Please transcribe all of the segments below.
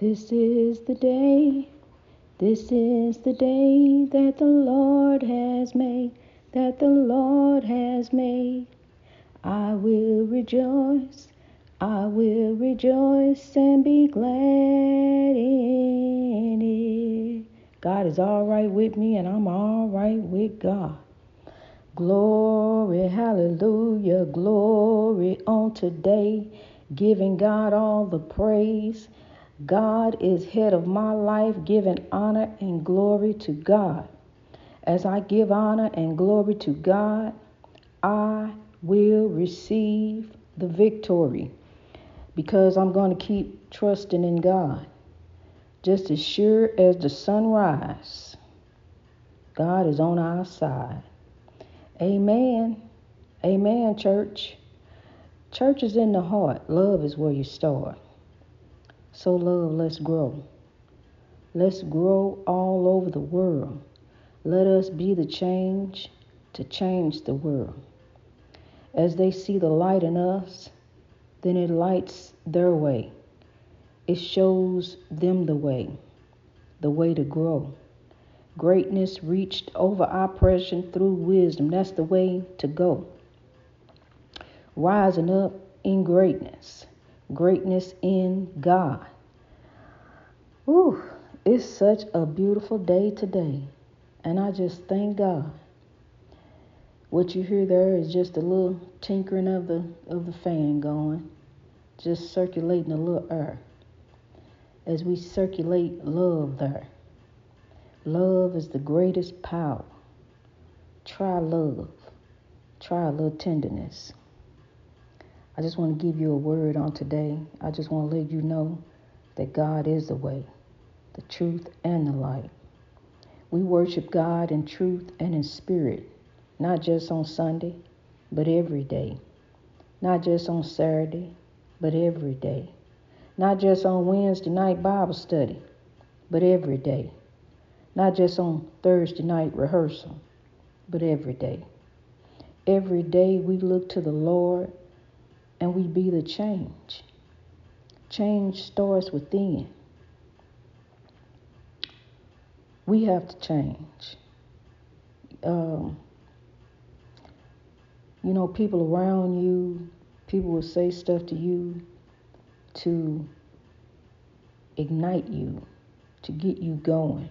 This is the day, this is the day that the Lord has made, that the Lord has made. I will rejoice, I will rejoice and be glad in it. God is all right with me, and I'm all right with God. Glory, hallelujah, glory on today, giving God all the praise. God is head of my life, giving honor and glory to God. As I give honor and glory to God, I will receive the victory because I'm going to keep trusting in God. Just as sure as the sunrise, God is on our side. Amen. Amen, church. Church is in the heart. Love is where you start. So, love, let's grow. Let's grow all over the world. Let us be the change to change the world. As they see the light in us, then it lights their way. It shows them the way, the way to grow. Greatness reached over oppression through wisdom. That's the way to go. Rising up in greatness, greatness in God. Ooh, it's such a beautiful day today. And I just thank God. What you hear there is just a little tinkering of the of the fan going, just circulating a little air. As we circulate love there. Love is the greatest power. Try love. Try a little tenderness. I just want to give you a word on today. I just want to let you know that God is the way the truth, and the light. We worship God in truth and in spirit, not just on Sunday, but every day. Not just on Saturday, but every day. Not just on Wednesday night Bible study, but every day. Not just on Thursday night rehearsal, but every day. Every day we look to the Lord and we be the change. Change starts within. we have to change. Um, you know, people around you, people will say stuff to you to ignite you, to get you going,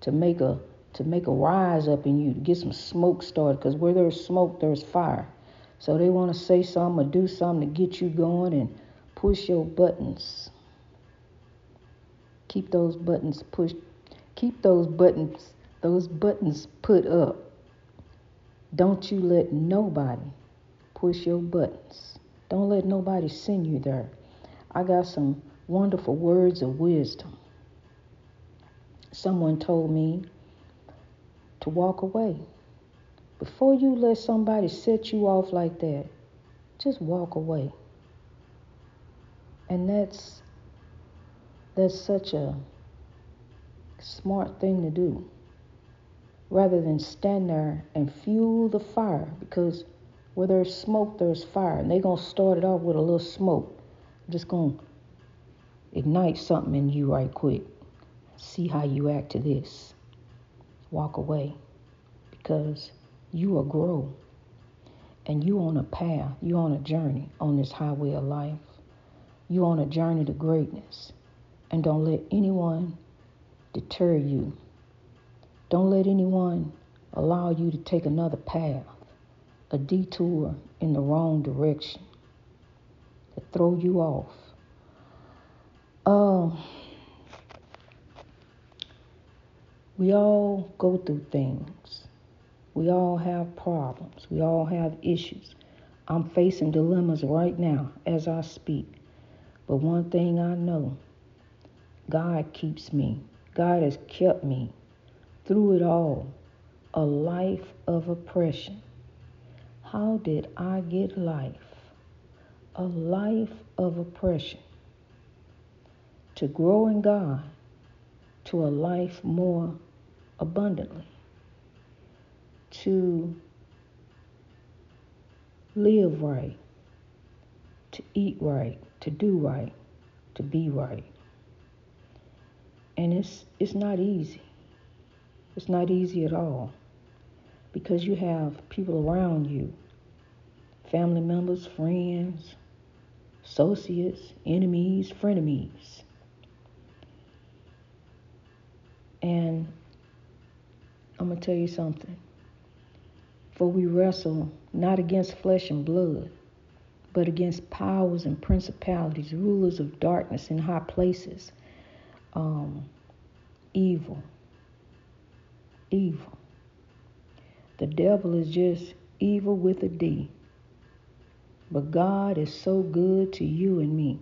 to make a to make a rise up in you, to get some smoke started. Because where there's smoke, there's fire. So they want to say something or do something to get you going and push your buttons. Keep those buttons pushed Keep those buttons, those buttons put up. Don't you let nobody push your buttons. Don't let nobody send you there. I got some wonderful words of wisdom. Someone told me to walk away. Before you let somebody set you off like that, just walk away. And that's that's such a smart thing to do rather than stand there and fuel the fire because where there's smoke, there's fire. And they're going to start it off with a little smoke. just going to ignite something in you right quick. See how you act to this. Walk away because you are grow and you on a path, You're on a journey on this highway of life. You're on a journey to greatness. And don't let anyone deter you. Don't let anyone allow you to take another path, a detour in the wrong direction to throw you off. Um, we all go through things. We all have problems. We all have issues. I'm facing dilemmas right now as I speak. But one thing I know God keeps me God has kept me through it all, a life of oppression. How did I get life? A life of oppression. To grow in God to a life more abundantly. To live right. To eat right. To do right. To be right. And it's it's not easy. It's not easy at all. Because you have people around you, family members, friends, associates, enemies, frenemies. And I'm going to tell you something. For we wrestle not against flesh and blood, but against powers and principalities, rulers of darkness in high places, um, evil. Evil. The devil is just evil with a D. But God is so good to you and me.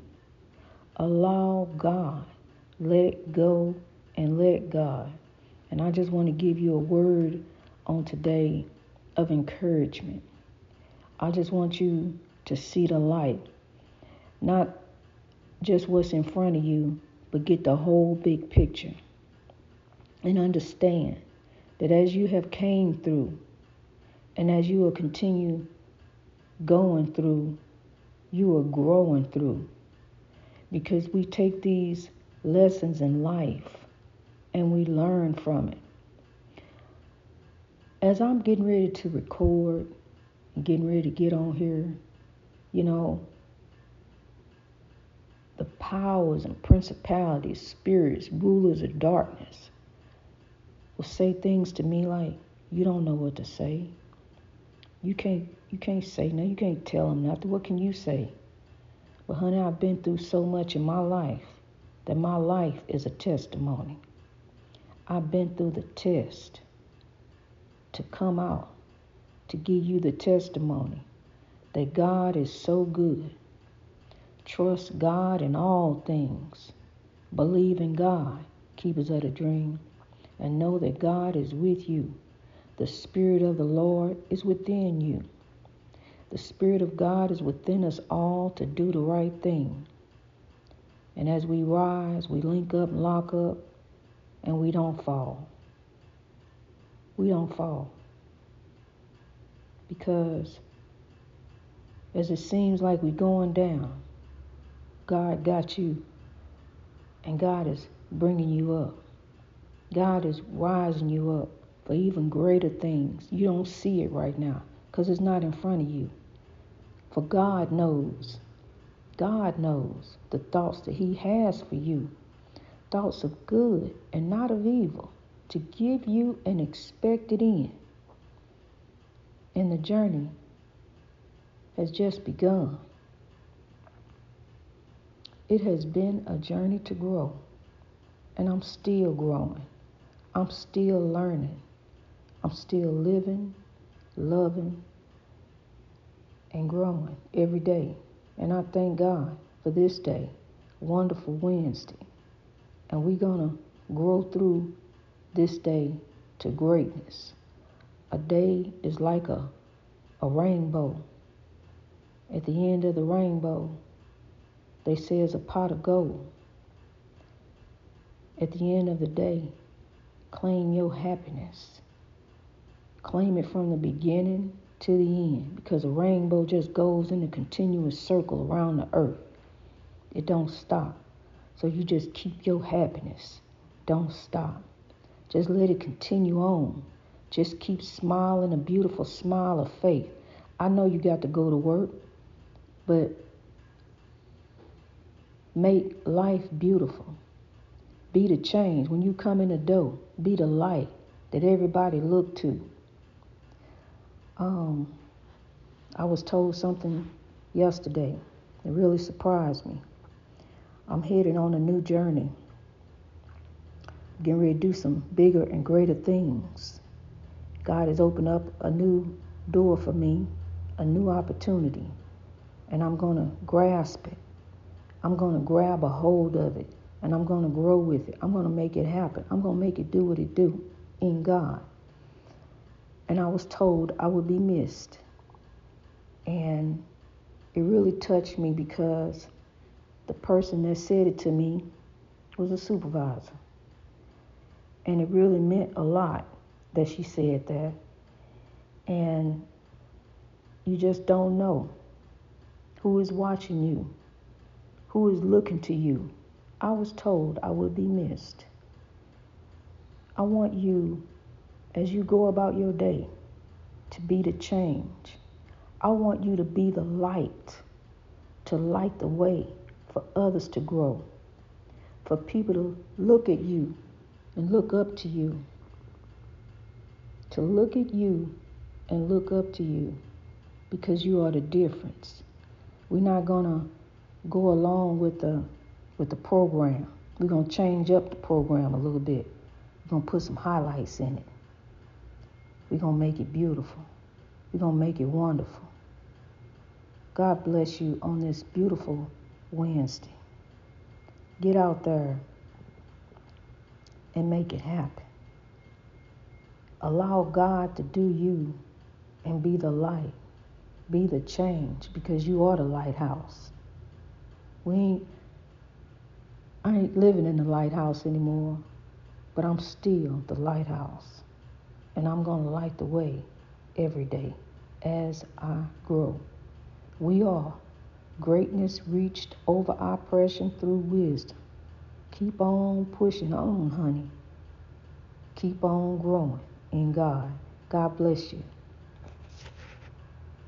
Allow God. Let go and let God. And I just want to give you a word on today of encouragement. I just want you to see the light, not just what's in front of you, but get the whole big picture and understand that as you have came through and as you will continue going through, you are growing through because we take these lessons in life and we learn from it. As I'm getting ready to record, getting ready to get on here, you know, the powers and principalities, spirits, rulers of darkness will say things to me like, you don't know what to say. You can't you can't say no, you can't tell them nothing. What can you say? But honey, I've been through so much in my life that my life is a testimony. I've been through the test to come out, to give you the testimony that God is so good. Trust God in all things. Believe in God. Keepers of the dream. And know that God is with you. The Spirit of the Lord is within you. The Spirit of God is within us all to do the right thing. And as we rise, we link up lock up and we don't fall. We don't fall. Because as it seems like we're going down, God got you and God is bringing you up. God is rising you up for even greater things. You don't see it right now because it's not in front of you. For God knows, God knows the thoughts that He has for you thoughts of good and not of evil, to give you an expected end. And the journey has just begun. It has been a journey to grow, and I'm still growing. I'm still learning. I'm still living, loving, and growing every day. And I thank God for this day, wonderful Wednesday. And we're going to grow through this day to greatness. A day is like a, a rainbow. At the end of the rainbow, they say is a pot of gold. At the end of the day, claim your happiness. Claim it from the beginning to the end because a rainbow just goes in a continuous circle around the earth. It don't stop. So you just keep your happiness. Don't stop. Just let it continue on. Just keep smiling a beautiful smile of faith. I know you got to go to work, but make life beautiful. Be the change. When you come in the door, be the light that everybody look to. Um, I was told something yesterday that really surprised me. I'm heading on a new journey. Getting ready to do some bigger and greater things. God has opened up a new door for me, a new opportunity, and I'm going to grasp it. I'm going to grab a hold of it, and I'm going to grow with it. I'm going to make it happen. I'm going to make it do what it do in God. And I was told I would be missed. And it really touched me because the person that said it to me was a supervisor. And it really meant a lot that she said that. And you just don't know who is watching you, who is looking to you. I was told I would be missed. I want you, as you go about your day, to be the change. I want you to be the light, to light the way for others to grow, for people to look at you and look up to you, to look at you and look up to you because you are the difference. We're not going to go along with the with the program. We're going to change up the program a little bit. We're going to put some highlights in it. We're going to make it beautiful. We're going to make it wonderful. God bless you on this beautiful Wednesday. Get out there and make it happen. Allow God to do you and be the light, be the change because you are the lighthouse. We ain't I ain't living in the lighthouse anymore, but I'm still the lighthouse. And I'm going to light the way every day as I grow. We are greatness reached over oppression through wisdom. Keep on pushing on, honey. Keep on growing in God. God bless you.